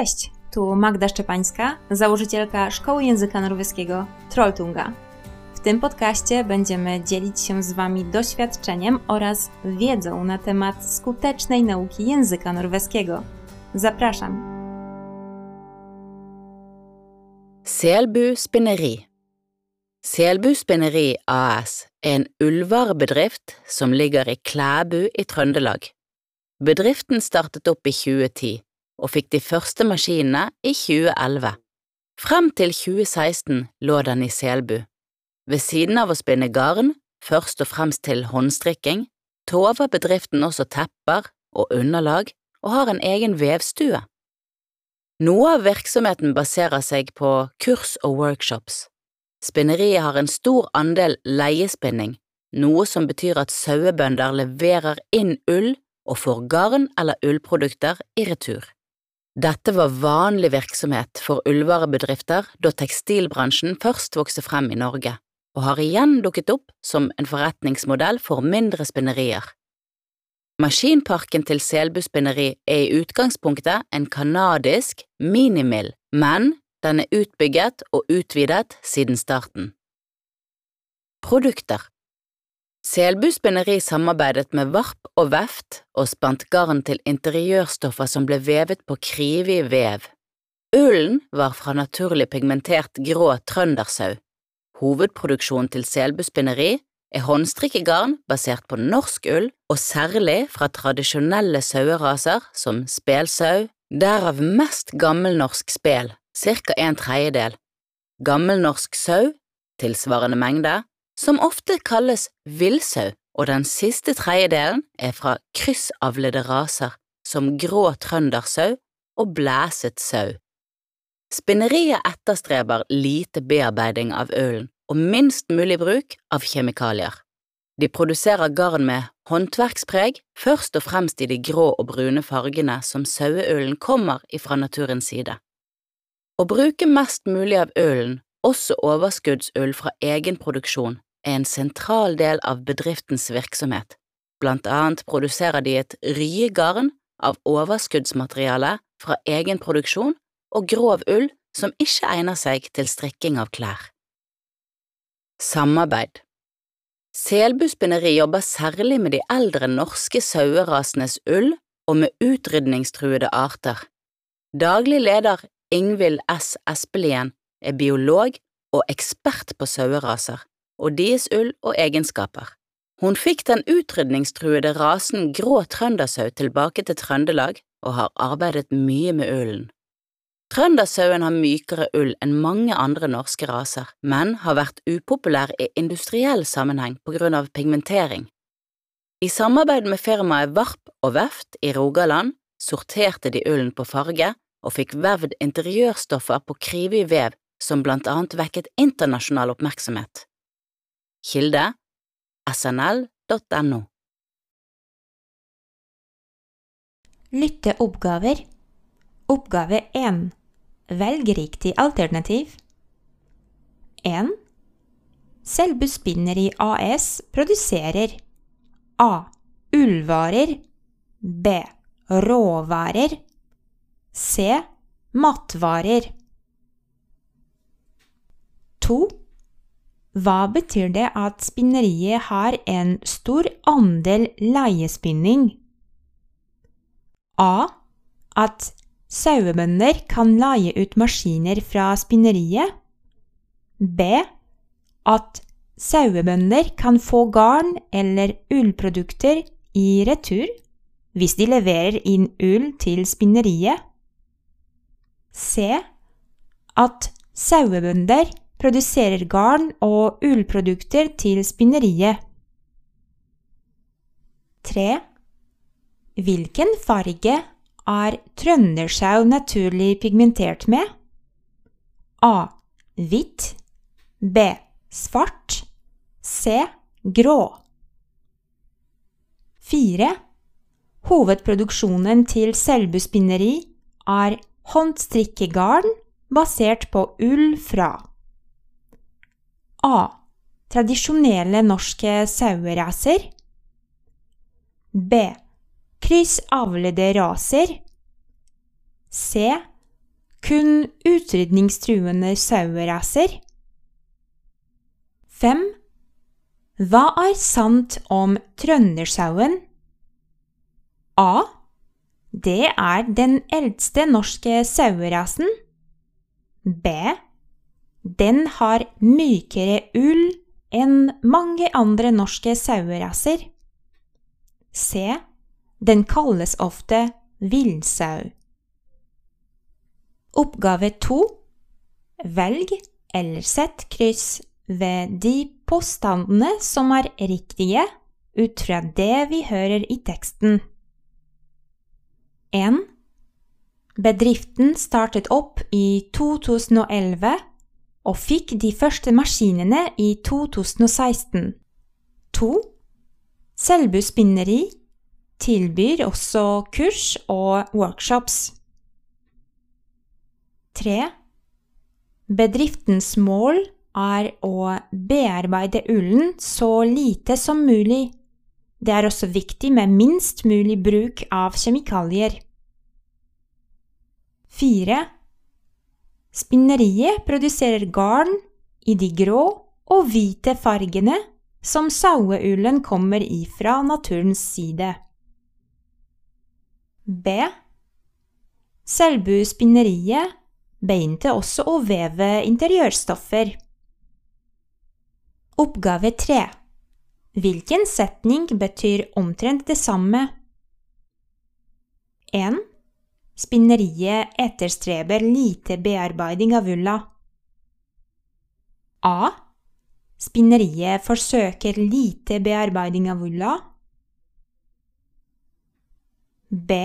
Cześć, tu Magda Szczepańska, założycielka Szkoły Języka Norweskiego Trolltunga. W tym podcaście będziemy dzielić się z Wami doświadczeniem oraz wiedzą na temat skutecznej nauki języka norweskiego. Zapraszam! Selbu Spinneri Selbu Spinneri AS er en ullvarebedrift som ligger i Klæbu i Trøndelag. Bedriften startet opp i 2010 og fikk de første maskinene i 2011. Frem til 2016 lå den i Selbu. Ved siden av å spinne garn, først og fremst til håndstrikking, tover bedriften også tepper og underlag og har en egen vevstue. Noe av virksomheten baserer seg på kurs og workshops. Spinneriet har en stor andel leiespinning, noe som betyr at sauebønder leverer inn ull og får garn eller ullprodukter i retur. Dette var vanlig virksomhet for ullvarebedrifter da tekstilbransjen først vokste frem i Norge, og har igjen dukket opp som en forretningsmodell for mindre spinnerier. Maskinparken til Selbu spinneri er i utgangspunktet en canadisk minimill, men den er utbygget og utvidet siden starten. Produkter Selbu spinneri samarbeidet med Varp og Veft og spant garn til interiørstoffer som ble vevet på krivig vev. Ullen var fra naturlig pigmentert grå trøndersau. Hovedproduksjonen til Selbu spinneri er håndstrikkegarn basert på norsk ull og særlig fra tradisjonelle saueraser som spelsau, derav mest gammelnorsk spel, ca en tredjedel, gammelnorsk sau, tilsvarende mengde, som ofte kalles villsau, og den siste tredjedelen er fra kryssavlede raser som grå trøndersau og blæset sau. Spinneriet etterstreber lite bearbeiding av ølen og minst mulig bruk av kjemikalier. De produserer garn med håndverkspreg, først og fremst i de grå og brune fargene som saueølen kommer ifra naturens side. Å bruke mest mulig av ølen, også overskuddsull fra egen produksjon, er en sentral del av bedriftens virksomhet. Blant annet produserer de et ryegarn av overskuddsmateriale fra egen produksjon og grov ull som ikke egner seg til strikking av klær. Samarbeid Selbuspinneri jobber særlig med de eldre norske sauerasenes ull og med utrydningstruede arter. Daglig leder Ingvild S. Espelien er biolog og ekspert på saueraser og deres ull og egenskaper. Hun fikk den utrydningstruede rasen grå trøndersau tilbake til Trøndelag og har arbeidet mye med ullen. Trøndersauen har mykere ull enn mange andre norske raser, men har vært upopulær i industriell sammenheng på grunn av pigmentering. I samarbeid med firmaet Varp og Veft i Rogaland sorterte de ullen på farge og fikk vevd interiørstoffer på krivig vev som blant annet vekket internasjonal oppmerksomhet. Kilde snl.no Lytteoppgaver Oppgave 1 Velg riktig alternativ 1. Selbu Spinneri AS produserer A. Ullvarer B. Råvarer C. Matvarer 2. Hva betyr det at spinneriet har en stor andel leiespinning? A. At sauebønder kan leie ut maskiner fra spinneriet. B. At sauebønder kan få garn eller ullprodukter i retur hvis de leverer inn ull til spinneriet. C. At sauebønder produserer garn og ullprodukter til spinneriet. 3. Hvilken farge er trøndersjau naturlig pigmentert med? A. Hvitt B. Svart C. Grå 4. Hovedproduksjonen til Selbu spinneri er håndstrikkegarn basert på ull fra A. Tradisjonelle norske saueraser. B. Kryssavlede raser. C. kun utrydningstruende saueraser? 5. Hva er sant om trøndersauen? A. Det er den eldste norske sauerasen. B. Den har mykere ull enn mange andre norske saueraser. Se, Den kalles ofte villsau. Oppgave 2. Velg eller sett kryss ved de påstandene som er riktige ut fra det vi hører i teksten. 1. Bedriften startet opp i 2011 og fikk de første maskinene i 2016. 2. Selbu spinneri tilbyr også kurs og workshops. 3. Bedriftens mål er å bearbeide ullen så lite som mulig. Det er også viktig med minst mulig bruk av kjemikalier. 4. Spinneriet produserer garn i de grå og hvite fargene som saueullen kommer i fra naturens side. B. Selbu spinneriet begynte også å veve interiørstoffer. Oppgave 3. Hvilken setning betyr omtrent det samme? 1. Spinneriet etterstreber lite bearbeiding av ulla. A. Spinneriet forsøker lite bearbeiding av ulla. B.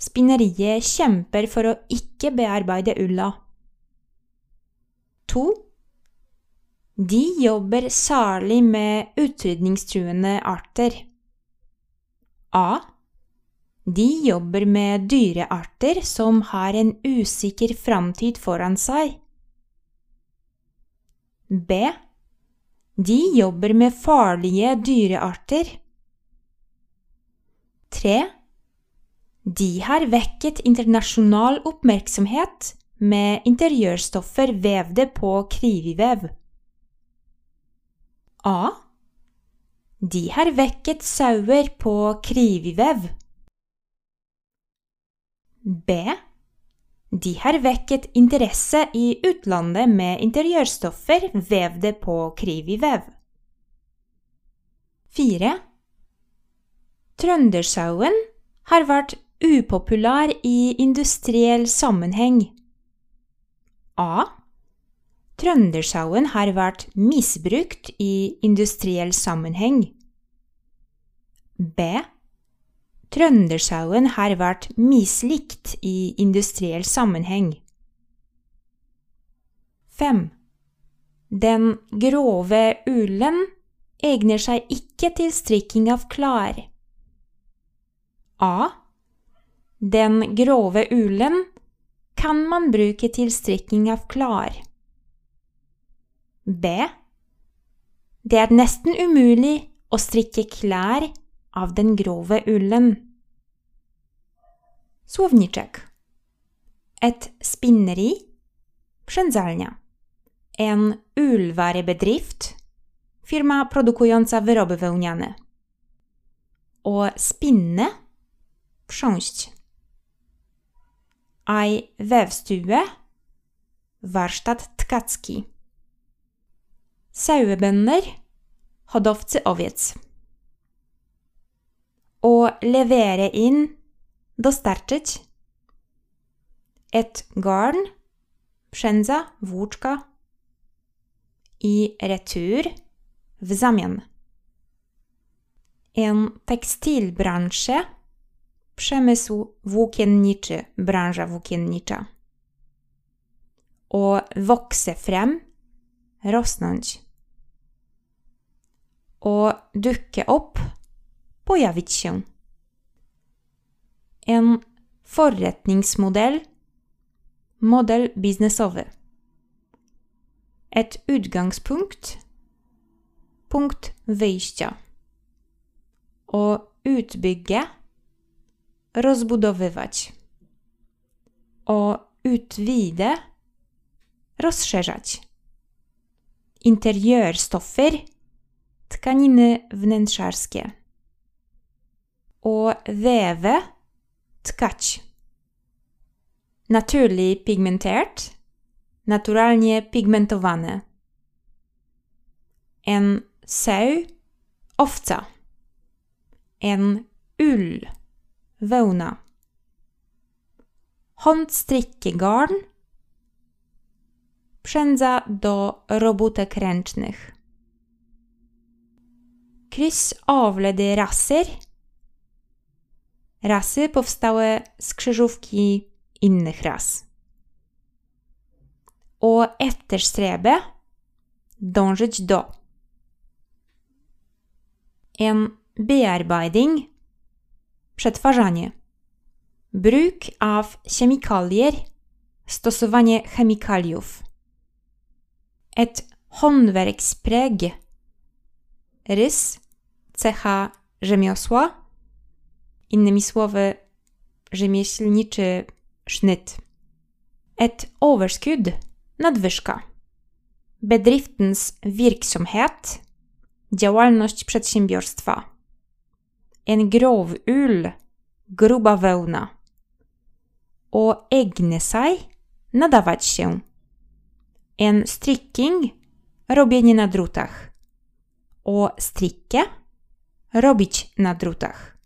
Spinneriet kjemper for å ikke bearbeide ulla. 2. De jobber særlig med utrydningstruende arter. A. De jobber med dyrearter som har en usikker framtid foran seg. B. De jobber med farlige dyrearter. 3. De har vekket internasjonal oppmerksomhet med interiørstoffer vevde på krivivev. A. De har vekket sauer på krivivev. B. De har vekket interesse i utlandet med interiørstoffer vevde på krivivev. 4. Trøndersauen har vært upopulær i industriell sammenheng. A. Trøndersauen har vært misbrukt i industriell sammenheng. B. Trøndersauen har vært mislikt i industriell sammenheng. 5. Den grove ullen egner seg ikke til strikking av klær. A. Den grove ullen kan man bruke til strikking av klær. B. Det er nesten umulig å strikke klær av den grove ullen. Słowniczek. Et spinneri, przędzalnia. En ullwarebedrift, firma produkująca wyroby wełniane. Å spinne, prząść ei vevstue, warsztat tkacki. Sauebønder, hodowcy owiec. Å levere inn, dostarczyć. Et garn, przędza, włóczka. I retur, w zamian. En tekstilbransje, Przemysł włókienniczy, branża włókiennicza. O vokse frem, rosnąć. O dukke opp, pojawić się. En forretningsmodell, modell biznesowy. Et utgangspunkt, punkt wyjścia. O utbygge, rozbudowywać. O utvide rozszerzać. Interiørstoffer tkaniny wnętrzarskie. Å veve tkać. Naturlig pigmentert naturalnie pigmentowane. En sau owca. En ull wełna. Håndstrickegarn przędza do robótek ręcznych. Kryssavlede raser rasy powstałe z krzyżówki innych ras. O efterstrebe dążyć do. En bearbeiding przetwarzanie. Bruk av kjemikalier stosowanie chemikaliów. Et håndverkspreg rys, cecha rzemiosła, innymi słowy rzemieślniczy sznyt. Et overskudd nadwyżka. Bedriftens virksomhet działalność przedsiębiorstwa. En grovul gruba wełna. O egne nadawać się. En stricking robienie na drutach. O stricke robić na drutach.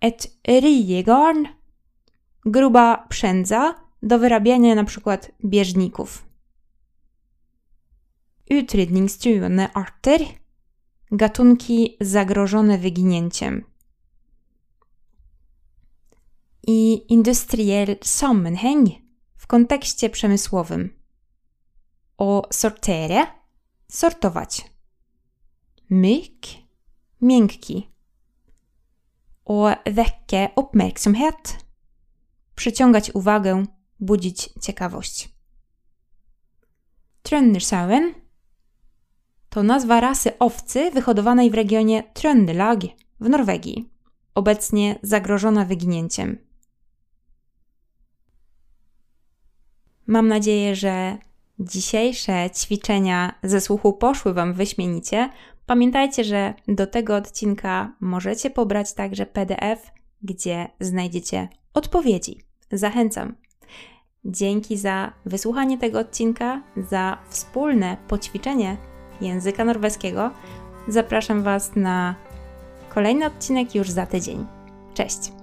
Et riegarn gruba przędza do wyrabiania przykład bieżników. Utrydningstruende arter gatunki zagrożone wyginięciem. I industriell sammenhang w kontekście przemysłowym. O sortere sortować. Myk miękki. O väcke uppmärksamhet przyciągać uwagę, budzić ciekawość. Tröndersauen to nazwa rasy owcy wyhodowanej w regionie Trøndelag w Norwegii, obecnie zagrożona wyginięciem. Mam nadzieję, że dzisiejsze ćwiczenia ze słuchu poszły Wam wyśmienicie. Pamiętajcie, że do tego odcinka możecie pobrać także PDF, gdzie znajdziecie odpowiedzi. Zachęcam. Dzięki za wysłuchanie tego odcinka, za wspólne poćwiczenie języka norweskiego. Zapraszam Was na kolejny odcinek już za tydzień. Cześć!